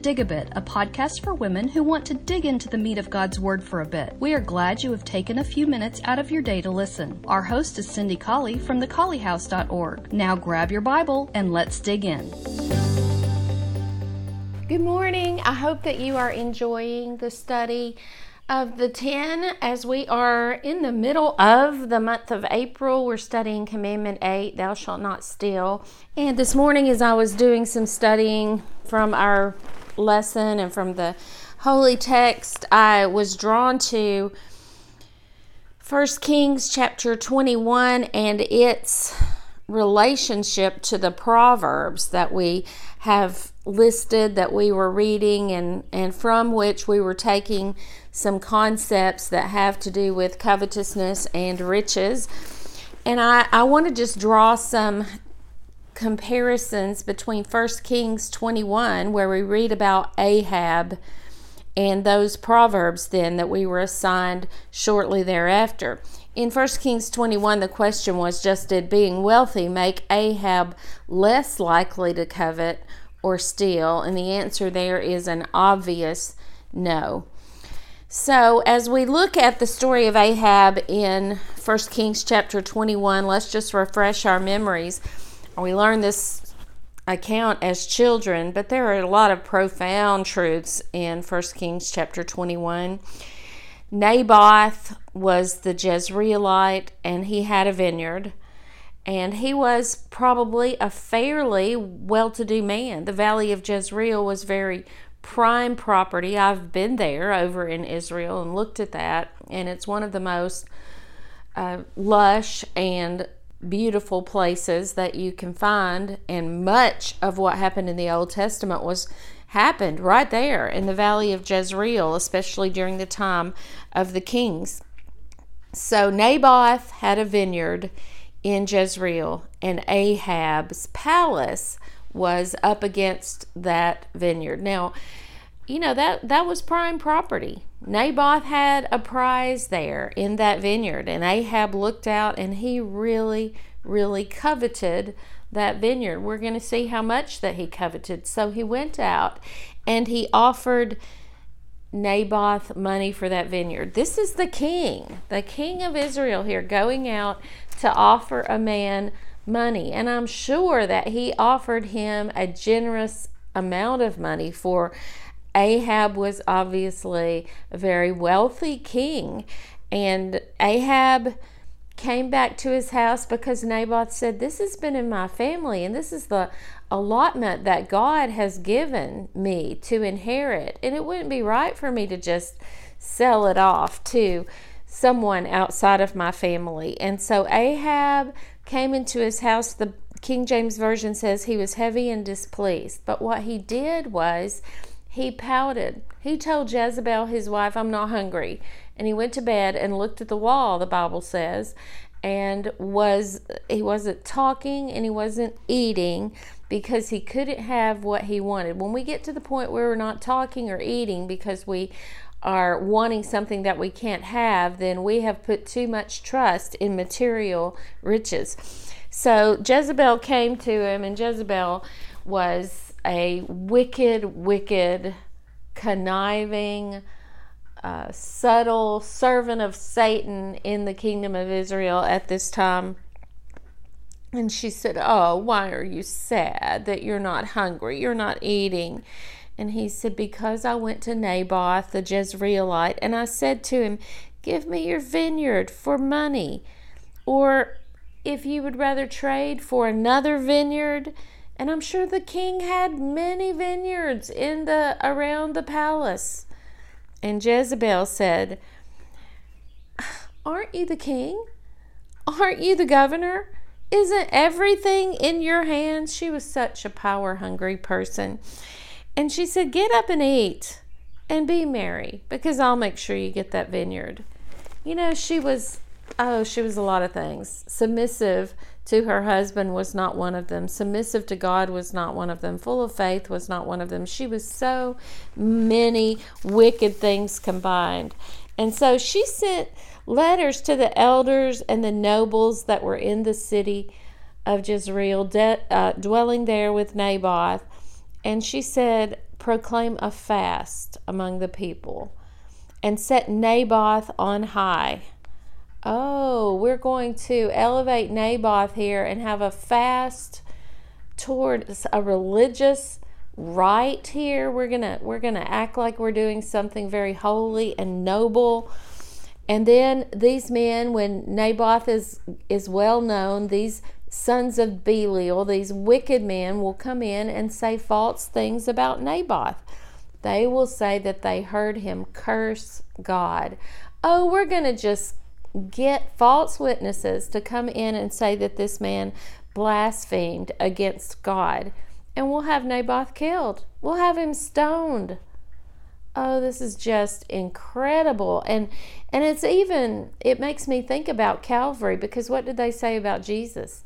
Dig a Bit, a podcast for women who want to dig into the meat of God's Word for a bit. We are glad you have taken a few minutes out of your day to listen. Our host is Cindy Colley from thecolleyhouse.org. Now grab your Bible and let's dig in. Good morning. I hope that you are enjoying the study of the 10 as we are in the middle of the month of April. We're studying Commandment 8, Thou shalt not steal. And this morning, as I was doing some studying from our lesson and from the holy text, I was drawn to 1 Kings chapter 21 and its relationship to the Proverbs that we have listed that we were reading and, and from which we were taking some concepts that have to do with covetousness and riches. And I, I want to just draw some comparisons between 1 Kings 21, where we read about Ahab, and those proverbs then that we were assigned shortly thereafter. In 1 Kings 21, the question was just did being wealthy make Ahab less likely to covet or steal? And the answer there is an obvious no. So, as we look at the story of Ahab in 1 Kings chapter 21, let's just refresh our memories. We learned this account as children, but there are a lot of profound truths in 1 Kings chapter 21. Naboth was the Jezreelite and he had a vineyard and he was probably a fairly well to do man. The valley of Jezreel was very prime property. I've been there over in Israel and looked at that, and it's one of the most uh, lush and beautiful places that you can find. And much of what happened in the Old Testament was happened right there in the valley of Jezreel, especially during the time of the kings. So Naboth had a vineyard in Jezreel, and Ahab's palace was up against that vineyard. Now, you know that that was prime property. Naboth had a prize there in that vineyard, and Ahab looked out and he really, really coveted that vineyard. We're going to see how much that he coveted. So he went out and he offered Naboth money for that vineyard. This is the king, the king of Israel here, going out to offer a man money. And I'm sure that he offered him a generous amount of money for Ahab was obviously a very wealthy king. And Ahab came back to his house because Naboth said, This has been in my family, and this is the allotment that God has given me to inherit. And it wouldn't be right for me to just sell it off to someone outside of my family. And so Ahab came into his house. The King James Version says he was heavy and displeased. But what he did was he pouted. He told Jezebel, his wife, I'm not hungry. And he went to bed and looked at the wall, the Bible says, and was he wasn't talking and he wasn't eating because he couldn't have what he wanted. When we get to the point where we're not talking or eating because we are wanting something that we can't have, then we have put too much trust in material riches. So Jezebel came to him, and Jezebel was a wicked, wicked, conniving, uh, subtle servant of Satan in the kingdom of Israel at this time. And she said, Oh, why are you sad that you're not hungry? You're not eating. And he said, Because I went to Naboth the Jezreelite, and I said to him, Give me your vineyard for money. Or if you would rather trade for another vineyard. And I'm sure the king had many vineyards in the around the palace. And Jezebel said, Aren't you the king? Aren't you the governor? Isn't everything in your hands? She was such a power hungry person. And she said, Get up and eat and be merry because I'll make sure you get that vineyard. You know, she was, oh, she was a lot of things. Submissive to her husband was not one of them. Submissive to God was not one of them. Full of faith was not one of them. She was so many wicked things combined. And so she sent letters to the elders and the nobles that were in the city of Jezreel, de- uh, dwelling there with Naboth and she said, proclaim a fast among the people and set Naboth on high. Oh, we're going to elevate Naboth here and have a fast toward a religious rite here. We're to we're to act like we're doing something very holy and noble. And then these men when Naboth is is well known, these sons of Belial, these wicked men will come in and say false things about Naboth. They will say that they heard him curse God. Oh, we're going to just get false witnesses to come in and say that this man blasphemed against God. And we'll have Naboth killed. We'll have him stoned. Oh, this is just incredible. And and it's even it makes me think about Calvary because what did they say about Jesus?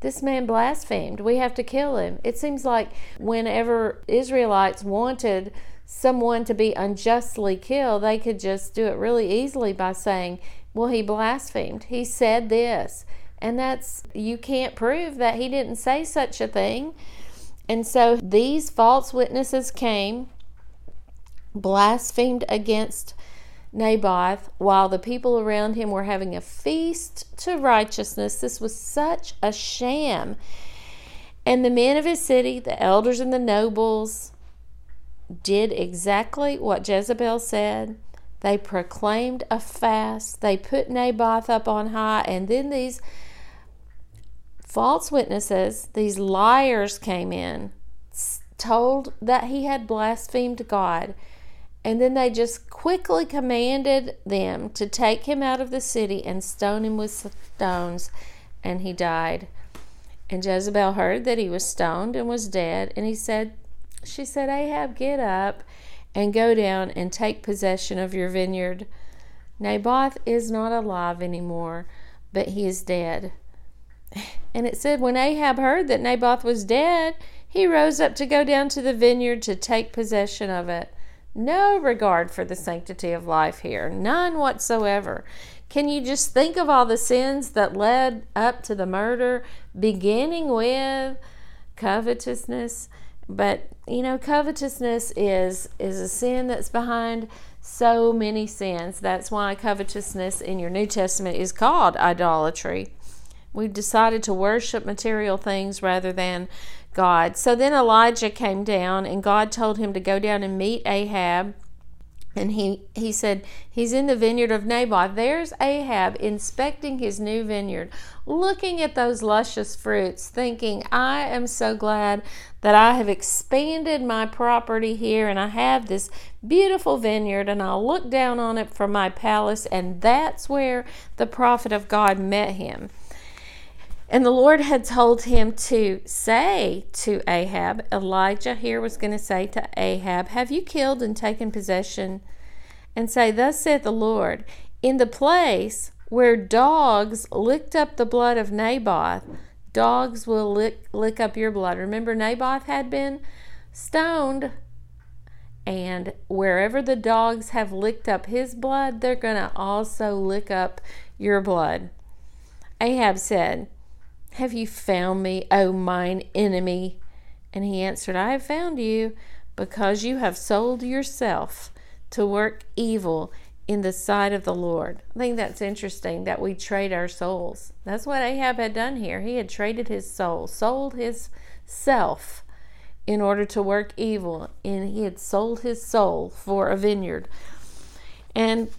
This man blasphemed. We have to kill him. It seems like whenever Israelites wanted someone to be unjustly killed, they could just do it really easily by saying, well, he blasphemed. He said this. And that's, you can't prove that he didn't say such a thing. And so these false witnesses came, blasphemed against Naboth while the people around him were having a feast to righteousness. This was such a sham. And the men of his city, the elders and the nobles, did exactly what Jezebel said. They proclaimed a fast. They put Naboth up on high. And then these false witnesses, these liars came in, told that he had blasphemed God. And then they just quickly commanded them to take him out of the city and stone him with stones. And he died. And Jezebel heard that he was stoned and was dead. And he said, She said, Ahab, get up and go down and take possession of your vineyard. Naboth is not alive anymore, but he is dead. And it said, when Ahab heard that Naboth was dead, he rose up to go down to the vineyard to take possession of it. No regard for the sanctity of life here, none whatsoever. Can you just think of all the sins that led up to the murder, beginning with covetousness? But you know, covetousness is is a sin that's behind so many sins. That's why covetousness in your New Testament is called idolatry. We've decided to worship material things rather than God. So then Elijah came down and God told him to go down and meet Ahab and he, he said, He's in the vineyard of Naboth. There's Ahab inspecting his new vineyard, looking at those luscious fruits, thinking, I am so glad that I have expanded my property here and I have this beautiful vineyard and I'll look down on it from my palace. And that's where the prophet of God met him. And the Lord had told him to say to Ahab, Elijah here was going to say to Ahab, Have you killed and taken possession? And say, Thus saith the Lord, in the place where dogs licked up the blood of Naboth, dogs will lick, lick up your blood. Remember, Naboth had been stoned, and wherever the dogs have licked up his blood, they're going to also lick up your blood. Ahab said, have you found me, O mine enemy? And he answered, I have found you because you have sold yourself to work evil in the sight of the Lord. I think that's interesting that we trade our souls. That's what Ahab had done here. He had traded his soul, sold his self in order to work evil, and he had sold his soul for a vineyard. And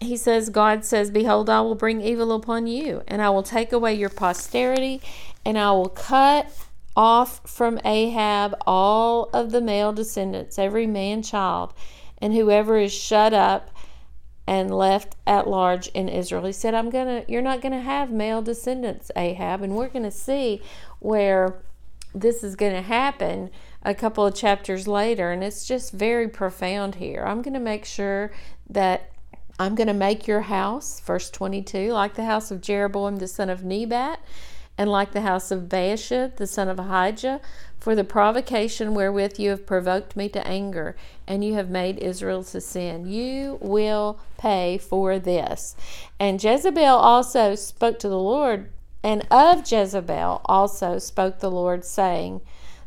he says, God says, Behold, I will bring evil upon you, and I will take away your posterity, and I will cut off from Ahab all of the male descendants, every man child, and whoever is shut up and left at large in Israel. He said, I'm gonna you're not gonna have male descendants, Ahab, and we're gonna see where this is gonna happen a couple of chapters later, and it's just very profound here. I'm gonna make sure that I'm going to make your house, verse 22, like the house of Jeroboam the son of Nebat, and like the house of Baasha the son of Ahijah, for the provocation wherewith you have provoked me to anger, and you have made Israel to sin. You will pay for this. And Jezebel also spoke to the Lord, and of Jezebel also spoke the Lord, saying,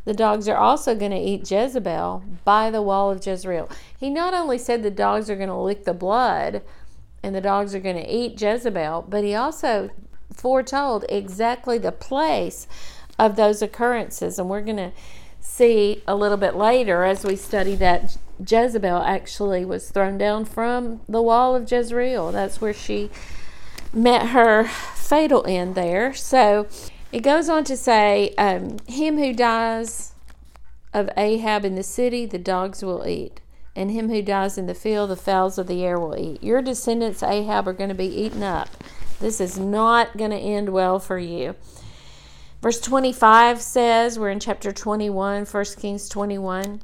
the dogs are also going to eat Jezebel by the wall of Jezreel. He not only said the dogs are going to lick the blood and the dogs are going to eat Jezebel, but he also foretold exactly the place of those occurrences. And we're going to see a little bit later as we study that Jezebel actually was thrown down from the wall of Jezreel. That's where she met her fatal end there. So it goes on to say, um, Him who dies of Ahab in the city, the dogs will eat. And him who dies in the field, the fowls of the air will eat. Your descendants, Ahab, are going to be eaten up. This is not going to end well for you. Verse 25 says, we're in chapter 21, 1 Kings 21.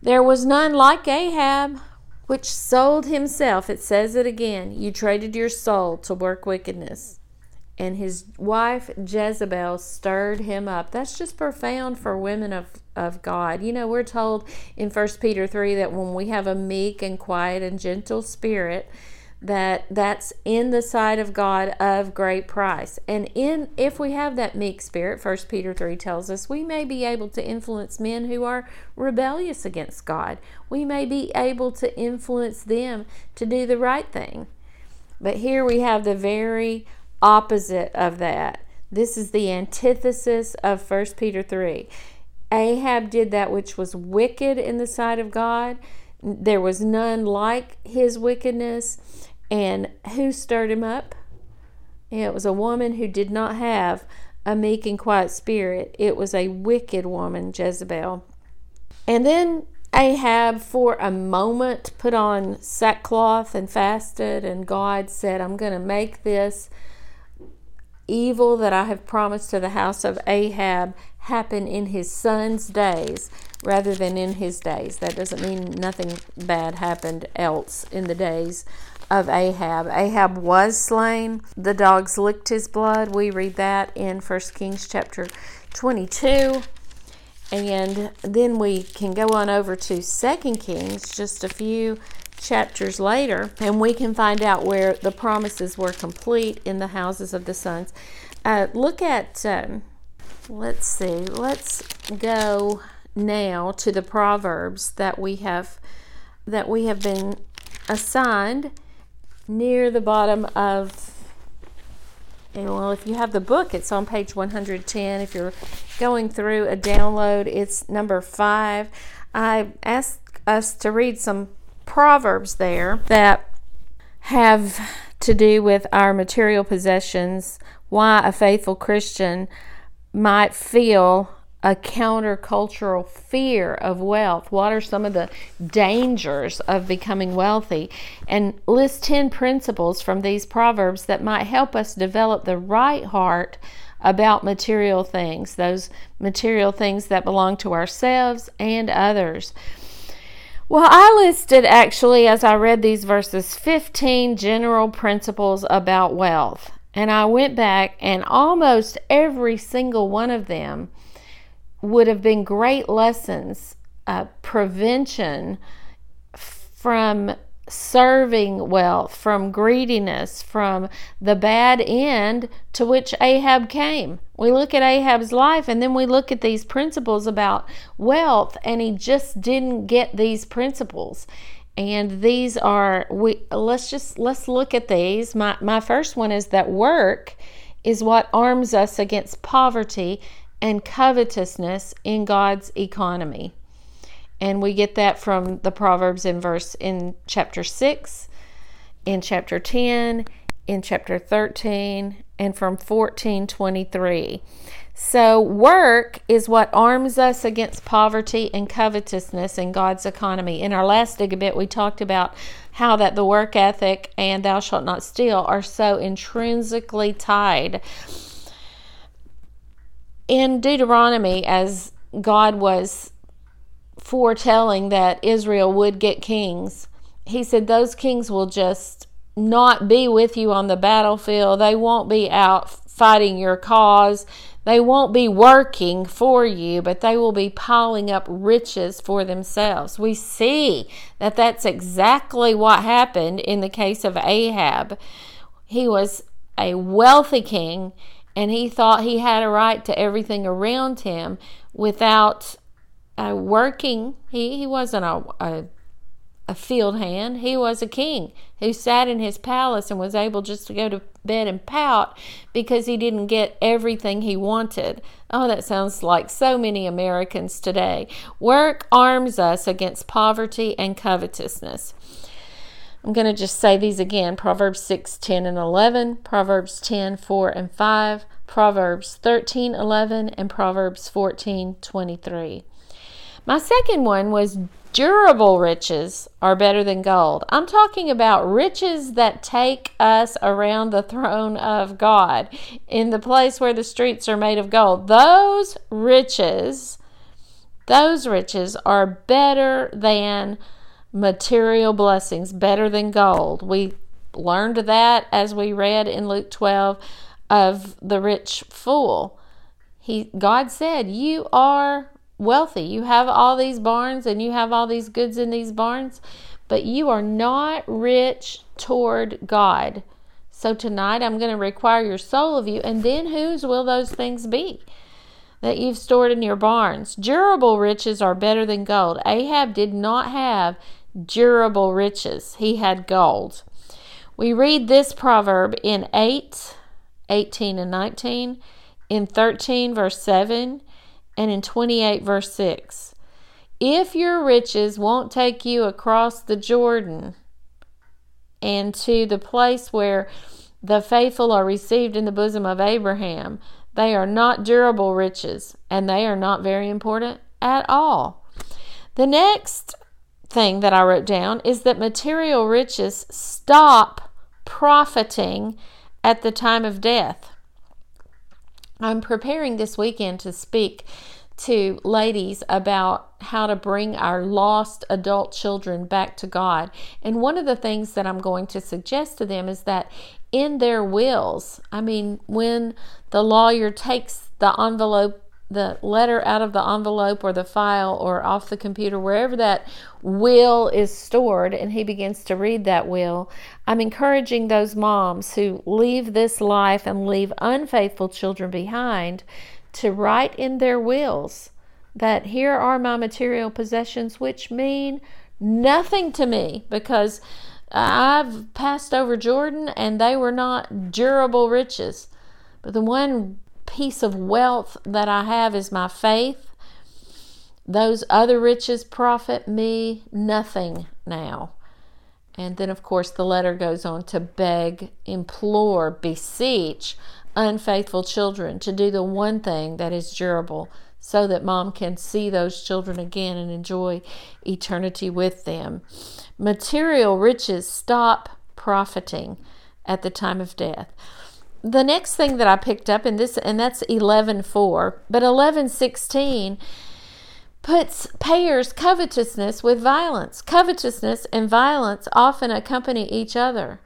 There was none like Ahab, which sold himself. It says it again. You traded your soul to work wickedness and his wife Jezebel stirred him up. That's just profound for women of, of God. You know, we're told in 1 Peter 3 that when we have a meek and quiet and gentle spirit, that that's in the sight of God of great price. And in if we have that meek spirit, 1 Peter 3 tells us, we may be able to influence men who are rebellious against God. We may be able to influence them to do the right thing. But here we have the very opposite of that. This is the antithesis of 1 Peter 3. Ahab did that which was wicked in the sight of God. There was none like his wickedness. And who stirred him up? It was a woman who did not have a meek and quiet spirit. It was a wicked woman, Jezebel. And then Ahab, for a moment, put on sackcloth and fasted, and God said, I'm going to make this evil that I have promised to the house of Ahab happen in his son's days rather than in his days. That doesn't mean nothing bad happened else in the days of Ahab. Ahab was slain. The dogs licked his blood. We read that in 1 Kings chapter 22. And then we can go on over to 2 Kings, just a few chapters later, and we can find out where the promises were complete in the houses of the sons. Uh, look at, um, let's see, let's go now to the proverbs that we have that we have been assigned near the bottom of and well if you have the book it's on page 110 if you're going through a download it's number five i asked us to read some proverbs there that have to do with our material possessions, why a faithful Christian might feel a countercultural fear of wealth. What are some of the dangers of becoming wealthy? And list 10 principles from these proverbs that might help us develop the right heart about material things, those material things that belong to ourselves and others. Well, I listed actually, as I read these verses, 15 general principles about wealth. And I went back, and almost every single one of them would have been great lessons, uh, prevention from serving wealth, from greediness, from the bad end to which Ahab came. We look at Ahab's life and then we look at these principles about wealth, and he just didn't get these principles. And these are we let's just let's look at these. My my first one is that work is what arms us against poverty and covetousness in God's economy. And we get that from the Proverbs in verse in chapter 6, in chapter 10, in chapter 13, and from 1423. So, work is what arms us against poverty and covetousness in God's economy. In our last dig a bit, we talked about how that the work ethic and thou shalt not steal are so intrinsically tied. In Deuteronomy, as God was foretelling that Israel would get kings, he said those kings will just not be with you on the battlefield. They won't be out fighting your cause. They won't be working for you, but they will be piling up riches for themselves. We see that that's exactly what happened in the case of Ahab. He was a wealthy king and he thought he had a right to everything around him without uh, working. He, he wasn't a, a, a field hand, he was a king who sat in his palace and was able just to go to bed and pout because he didn't get everything he wanted. Oh, that sounds like so many Americans today. Work arms us against poverty and covetousness. I'm going to just say these again Proverbs 6, 10, and 11, Proverbs 10, 4, and 5, Proverbs 13, 11, and Proverbs 14, 23. My second one was durable riches are better than gold. I'm talking about riches that take us around the throne of God in the place where the streets are made of gold. Those riches, those riches are better than material blessings better than gold. We learned that as we read in Luke 12 of the rich fool. He God said, "You are wealthy. You have all these barns and you have all these goods in these barns, but you are not rich toward God." So tonight I'm going to require your soul of you, and then whose will those things be? that you've stored in your barns. Durable riches are better than gold. Ahab did not have durable riches. He had gold. We read this proverb in 8, 18 and 19, in 13, verse 7, and in 28, verse 6. If your riches won't take you across the Jordan and to the place where the faithful are received in the bosom of Abraham, they are not durable riches and they are not very important at all. The next thing that I wrote down is that material riches stop profiting at the time of death. I'm preparing this weekend to speak to ladies about how to bring our lost adult children back to God. And one of the things that I'm going to suggest to them is that in their wills, I mean, when the lawyer takes the envelope the letter out of the envelope or the file or off the computer, wherever that will is stored, and he begins to read that will, I'm encouraging those moms who leave this life and leave unfaithful children behind to write in their wills that here are my material possessions, which mean nothing to me because I've passed over Jordan and they were not durable riches. But the one piece of wealth that I have is my faith. Those other riches profit me nothing now. And then, of course, the letter goes on to beg, implore, beseech unfaithful children to do the one thing that is durable so that mom can see those children again and enjoy eternity with them. Material riches stop profiting at the time of death the next thing that I picked up in this, and that's 11.4, but 11.16 puts payers covetousness with violence. Covetousness and violence often accompany each other.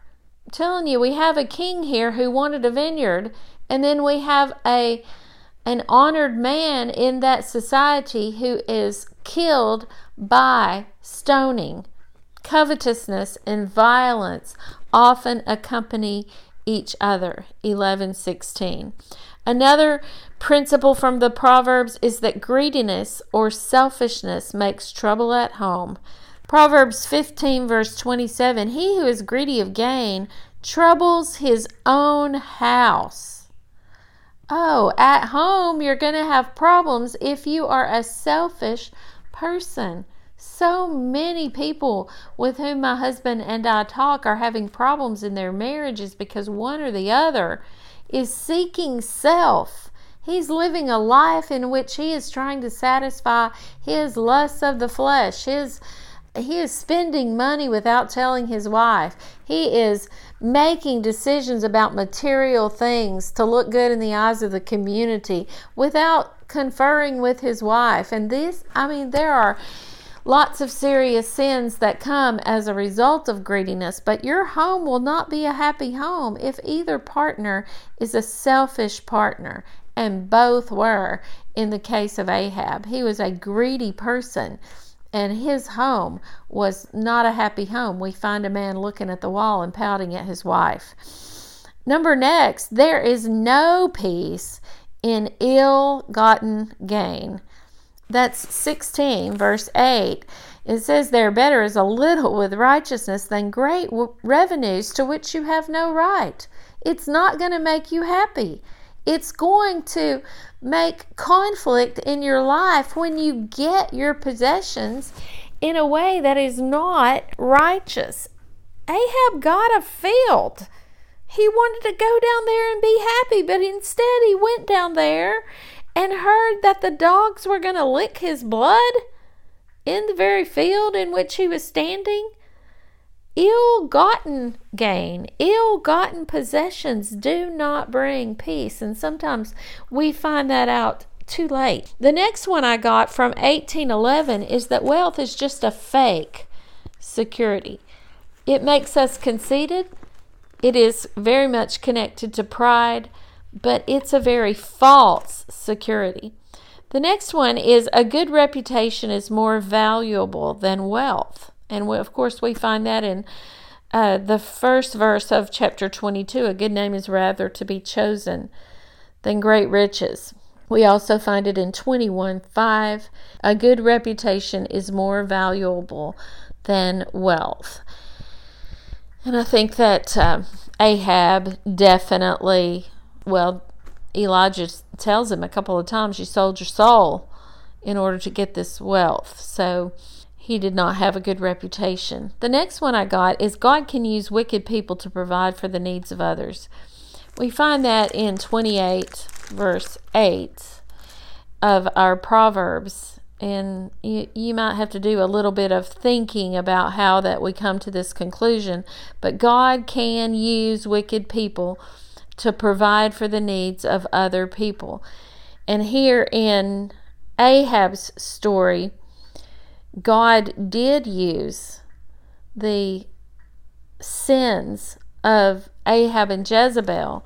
I'm telling you, we have a king here who wanted a vineyard, and then we have a an honored man in that society who is killed by stoning. Covetousness and violence often accompany each other. 11:16. Another principle from the Proverbs is that greediness or selfishness makes trouble at home. Proverbs 15 verse 27, he who is greedy of gain troubles his own house. Oh, at home you're going to have problems if you are a selfish person. So many people with whom my husband and I talk are having problems in their marriages because one or the other is seeking self. He's living a life in which he is trying to satisfy his lusts of the flesh. His he is spending money without telling his wife. He is making decisions about material things to look good in the eyes of the community without conferring with his wife. And this, I mean, there are lots of serious sins that come as a result of greediness, but your home will not be a happy home if either partner is a selfish partner. And both were in the case of Ahab. He was a greedy person, and his home was not a happy home. We find a man looking at the wall and pouting at his wife. Number next, there is no peace in ill gotten gain. That's 16, verse 8. It says there, better is a little with righteousness than great revenues to which you have no right. It's not going to make you happy. It's going to make conflict in your life when you get your possessions in a way that is not righteous. Ahab got a field. He wanted to go down there and be happy, but instead he went down there and heard that the dogs were going to lick his blood in the very field in which he was standing. Ill gotten gain, ill gotten possessions do not bring peace. And sometimes we find that out too late. The next one I got from 1811 is that wealth is just a fake security. It makes us conceited. It is very much connected to pride, but it's a very false security. The next one is a good reputation is more valuable than wealth. And we, of course, we find that in uh, the first verse of chapter 22 a good name is rather to be chosen than great riches. We also find it in 21 5. A good reputation is more valuable than wealth. And I think that uh, Ahab definitely, well, Elijah tells him a couple of times, You sold your soul in order to get this wealth. So he did not have a good reputation. The next one I got is God can use wicked people to provide for the needs of others. We find that in 28, verse 8 of our Proverbs. And you, you might have to do a little bit of thinking about how that we come to this conclusion. But God can use wicked people to provide for the needs of other people. And here in Ahab's story, God did use the sins of Ahab and Jezebel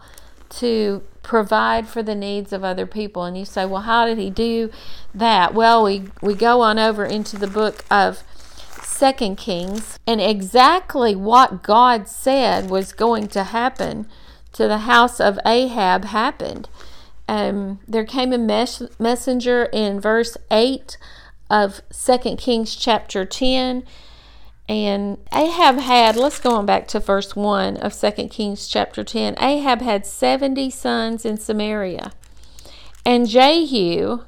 to provide for the needs of other people. And you say, well, how did he do that? Well, we, we go on over into the book of Second Kings, and exactly what God said was going to happen to the house of Ahab happened. Um, there came a mes- messenger in verse 8 of Second Kings chapter 10. And Ahab had, let's go on back to verse 1 of Second Kings chapter 10. Ahab had 70 sons in Samaria. And Jehu,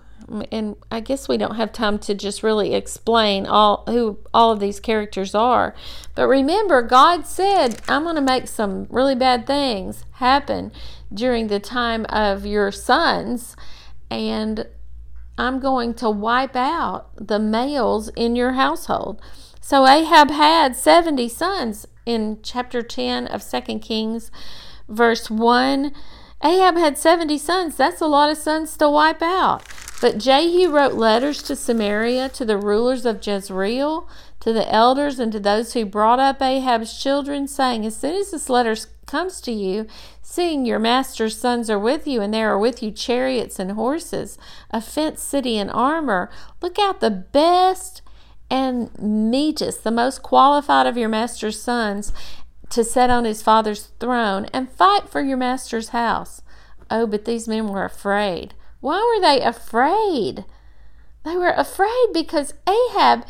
and I guess we don't have time to just really explain all who all of these characters are. But remember, God said, I'm going to make some really bad things happen during the time of your sons. And I'm going to wipe out the males in your household. So Ahab had 70 sons in chapter 10 of 2 Kings, verse 1. Ahab had 70 sons. That's a lot of sons to wipe out. But Jehu wrote letters to Samaria, to the rulers of Jezreel, to the elders, and to those who brought up Ahab's children, saying, As soon as this letter comes to you, seeing your master's sons are with you, and there are with you chariots and horses, a fenced city and armor, look out the best and meetest, the most qualified of your master's sons, to sit on his father's throne, and fight for your master's house. Oh, but these men were afraid. Why were they afraid? They were afraid because Ahab,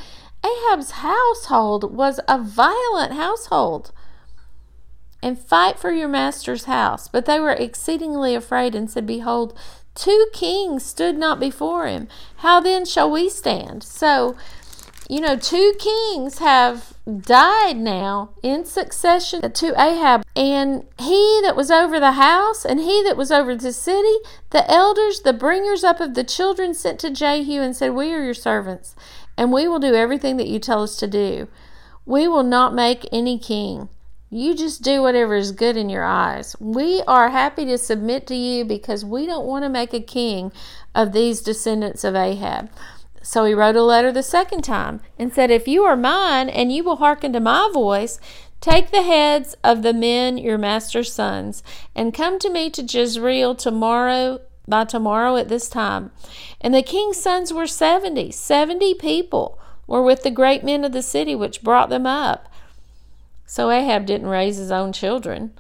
Ahab's household was a violent household and fight for your master's house. But they were exceedingly afraid and said, Behold, two kings stood not before him. How then shall we stand? So, you know, two kings have died now in succession to Ahab, and he that was over the house, and he that was over the city, the elders, the bringers up of the children, sent to Jehu and said, We are your servants, and we will do everything that you tell us to do. We will not make any king. You just do whatever is good in your eyes. We are happy to submit to you because we don't want to make a king of these descendants of Ahab. So he wrote a letter the second time and said, If you are mine and you will hearken to my voice, take the heads of the men, your master's sons, and come to me to Jezreel tomorrow by tomorrow at this time. And the king's sons were seventy. Seventy people were with the great men of the city which brought them up. So Ahab didn't raise his own children.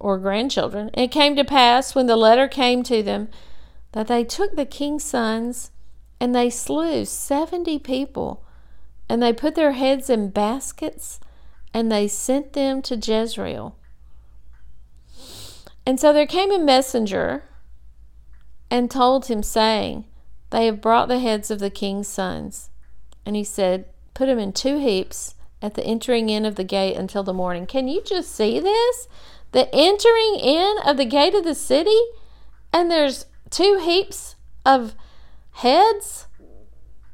or grandchildren. And it came to pass when the letter came to them that they took the king's sons and they slew 70 people and they put their heads in baskets and they sent them to Jezreel. And so there came a messenger and told him, saying, They have brought the heads of the king's sons. And he said, Put them in two heaps at the entering in of the gate until the morning. Can you just see this? The entering in of the gate of the city, and there's two heaps of heads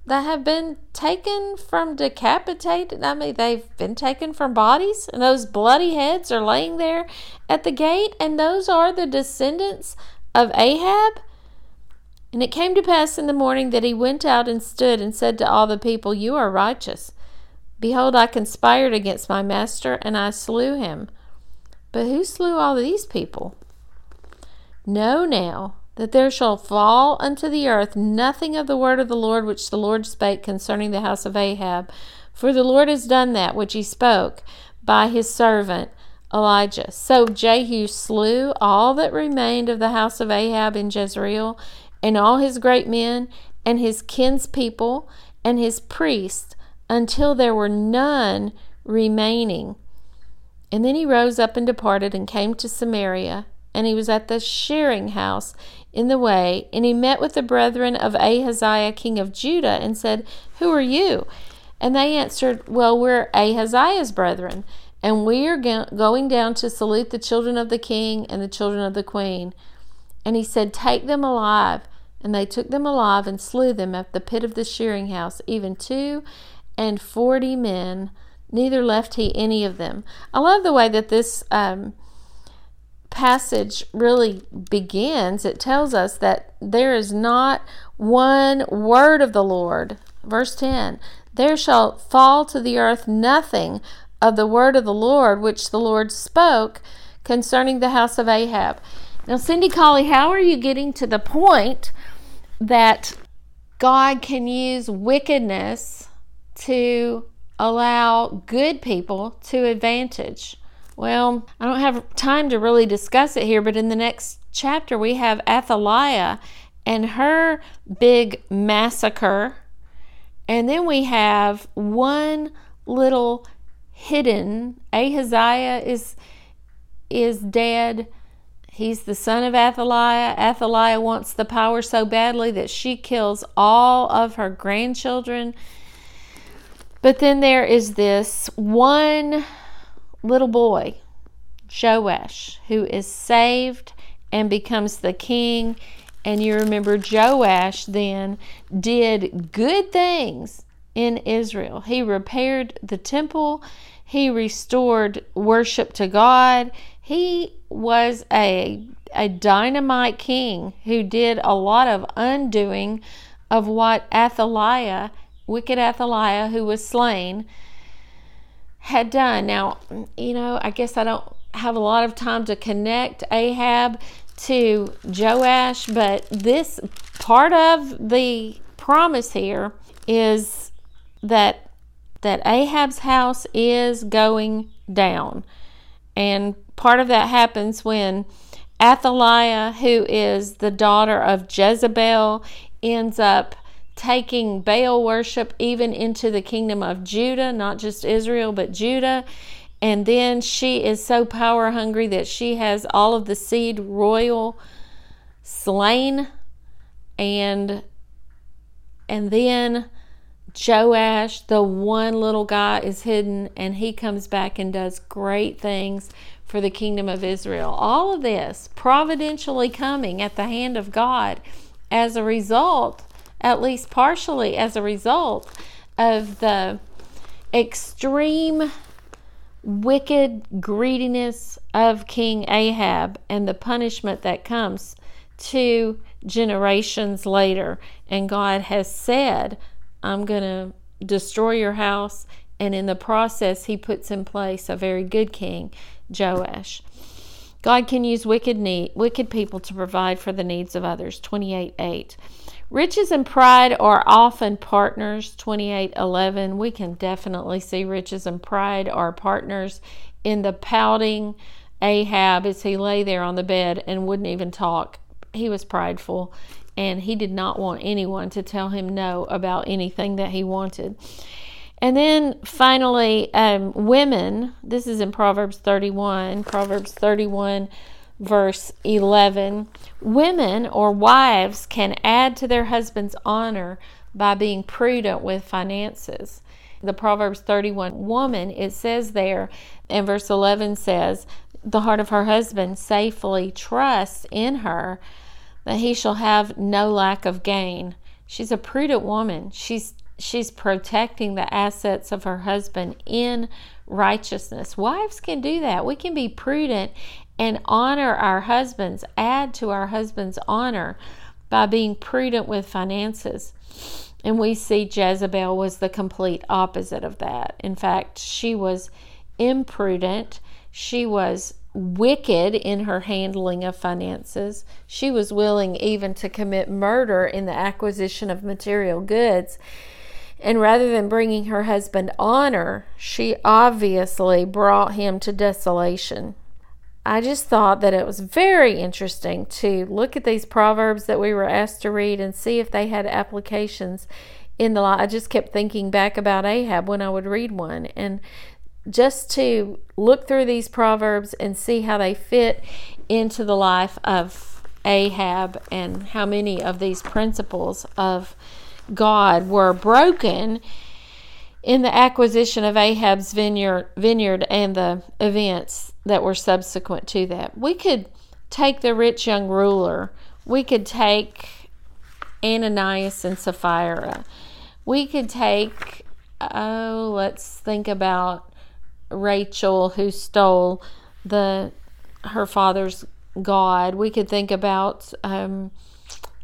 that have been taken from decapitated. I mean, they've been taken from bodies, and those bloody heads are laying there at the gate, and those are the descendants of Ahab. And it came to pass in the morning that he went out and stood and said to all the people, You are righteous. Behold, I conspired against my master, and I slew him. But who slew all these people? Know now that there shall fall unto the earth nothing of the word of the Lord which the Lord spake concerning the house of Ahab. For the Lord has done that which he spoke by his servant Elijah. So Jehu slew all that remained of the house of Ahab in Jezreel, and all his great men, and his kinspeople, and his priests, until there were none remaining. And then he rose up and departed and came to Samaria, and he was at the shearing house in the way, and he met with the brethren of Ahaziah king of Judah, and said, Who are you? And they answered, Well, we're Ahaziah's brethren, and we are go- going down to salute the children of the king and the children of the queen. And he said, Take them alive. And they took them alive and slew them at the pit of the shearing house, even two and forty men. Neither left he any of them. I love the way that this um, passage really begins, it tells us that there is not one word of the Lord. Verse 10 There shall fall to the earth nothing of the word of the Lord which the Lord spoke concerning the house of Ahab. Now, Cindy Colley, how are you getting to the point that God can use wickedness to allow good people to advantage? Well, I don't have time to really discuss it here, but in the next chapter, we have Athaliah and her big massacre. And then we have one little hidden Ahaziah is is dead. He's the son of Athaliah. Athaliah wants the power so badly that she kills all of her grandchildren. But then there is this one little boy, Joash, who is saved and becomes the king. And you remember Joash then did good things in Israel. He repaired the temple, he restored worship to God. He was a, a dynamite king who did a lot of undoing of what Athaliah, wicked Athaliah, who was slain, had done. Now, you know, I guess I don't have a lot of time to connect Ahab to Joash, but this part of the promise here is that that Ahab's house is going down. And part of that happens when Athaliah, who is the daughter of Jezebel, ends up taking Baal worship even into the kingdom of Judah, not just Israel, but Judah. And then she is so power hungry that she has all of the seed royal slain. And and then Joash, the one little guy, is hidden, and he comes back and does great things for the kingdom of Israel. All of this providentially coming at the hand of God as a result at least partially as a result of the extreme wicked greediness of King Ahab and the punishment that comes two generations later. And God has said, I'm going to destroy your house. And in the process, he puts in place a very good king, Joash. God can use wicked need, wicked people to provide for the needs of others. 28 8. Riches and pride are often partners. 2811. We can definitely see riches and pride are partners in the pouting Ahab as he lay there on the bed and wouldn't even talk. He was prideful and he did not want anyone to tell him no about anything that he wanted. And then finally, um, women, this is in Proverbs 31, Proverbs 31, verse 11. Women or wives can add to their husband's honor by being prudent with finances. The Proverbs 31 woman, it says there, and verse 11 says, The heart of her husband safely trusts in her that he shall have no lack of gain. She's a prudent woman. She's she's protecting the assets of her husband in righteousness. Wives can do that. We can be prudent and honor our husbands, add to our husband's honor by being prudent with finances. And we see Jezebel was the complete opposite of that. In fact, she was imprudent. She was wicked in her handling of finances. She was willing even to commit murder in the acquisition of material goods. And rather than bringing her husband honor, she obviously brought him to desolation. I just thought that it was very interesting to look at these proverbs that we were asked to read and see if they had applications in the law. I just kept thinking back about Ahab when I would read one and just to look through these proverbs and see how they fit into the life of Ahab and how many of these principles of God were broken in the acquisition of Ahab's vineyard, vineyard and the events that were subsequent to that. We could take the rich young ruler, we could take Ananias and Sapphira, we could take, oh, let's think about Rachel who stole the her father's god. We could think about um,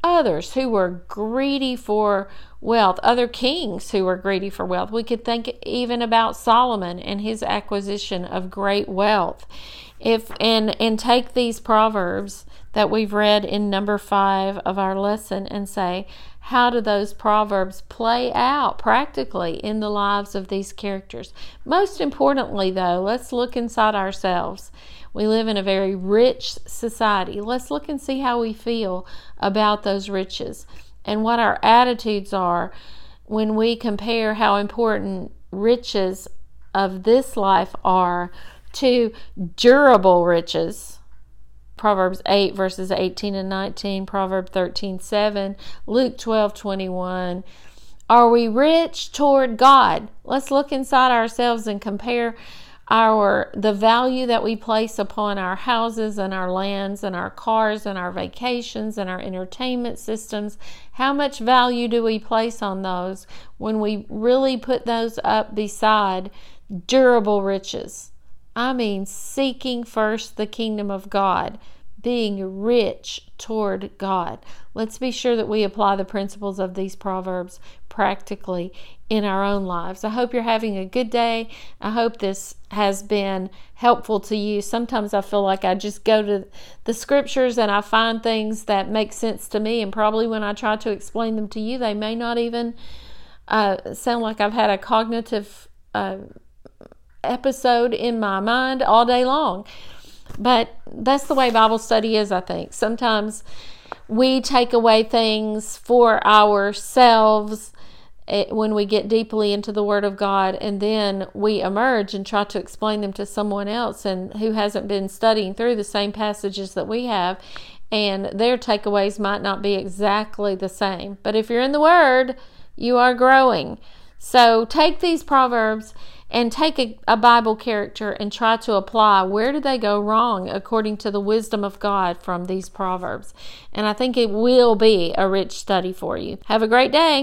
others who were greedy for wealth, other kings who were greedy for wealth. We could think even about Solomon and his acquisition of great wealth. If and and take these proverbs that we've read in number 5 of our lesson and say, how do those proverbs play out practically in the lives of these characters? Most importantly, though, let's look inside ourselves. We live in a very rich society. Let's look and see how we feel about those riches and what our attitudes are when we compare how important riches of this life are to durable riches Proverbs 8, verses 18 and 19, Proverb 13, 7, Luke 12, 21. Are we rich toward God? Let's look inside ourselves and compare our the value that we place upon our houses and our lands and our cars and our vacations and our entertainment systems how much value do we place on those when we really put those up beside durable riches I mean, seeking first the kingdom of God, being rich toward God. Let's be sure that we apply the principles of these proverbs practically in our own lives. I hope you're having a good day. I hope this has been helpful to you. Sometimes I feel like I just go to the scriptures and I find things that make sense to me, and probably when I try to explain them to you, they may not even uh, sound like I've had a cognitive. Uh, episode in my mind all day long. But that's the way Bible study is, I think. Sometimes we take away things for ourselves eh, when we get deeply into the Word of God, and then we emerge and try to explain them to someone else and who hasn't been studying through the same passages that we have, and their takeaways might not be exactly the same. But if you're in the Word, you are growing. So take these proverbs and take a, a, Bible character and try to apply where do they go wrong according to the wisdom of God from these proverbs. And I think it will be a rich study for you. Have a great day.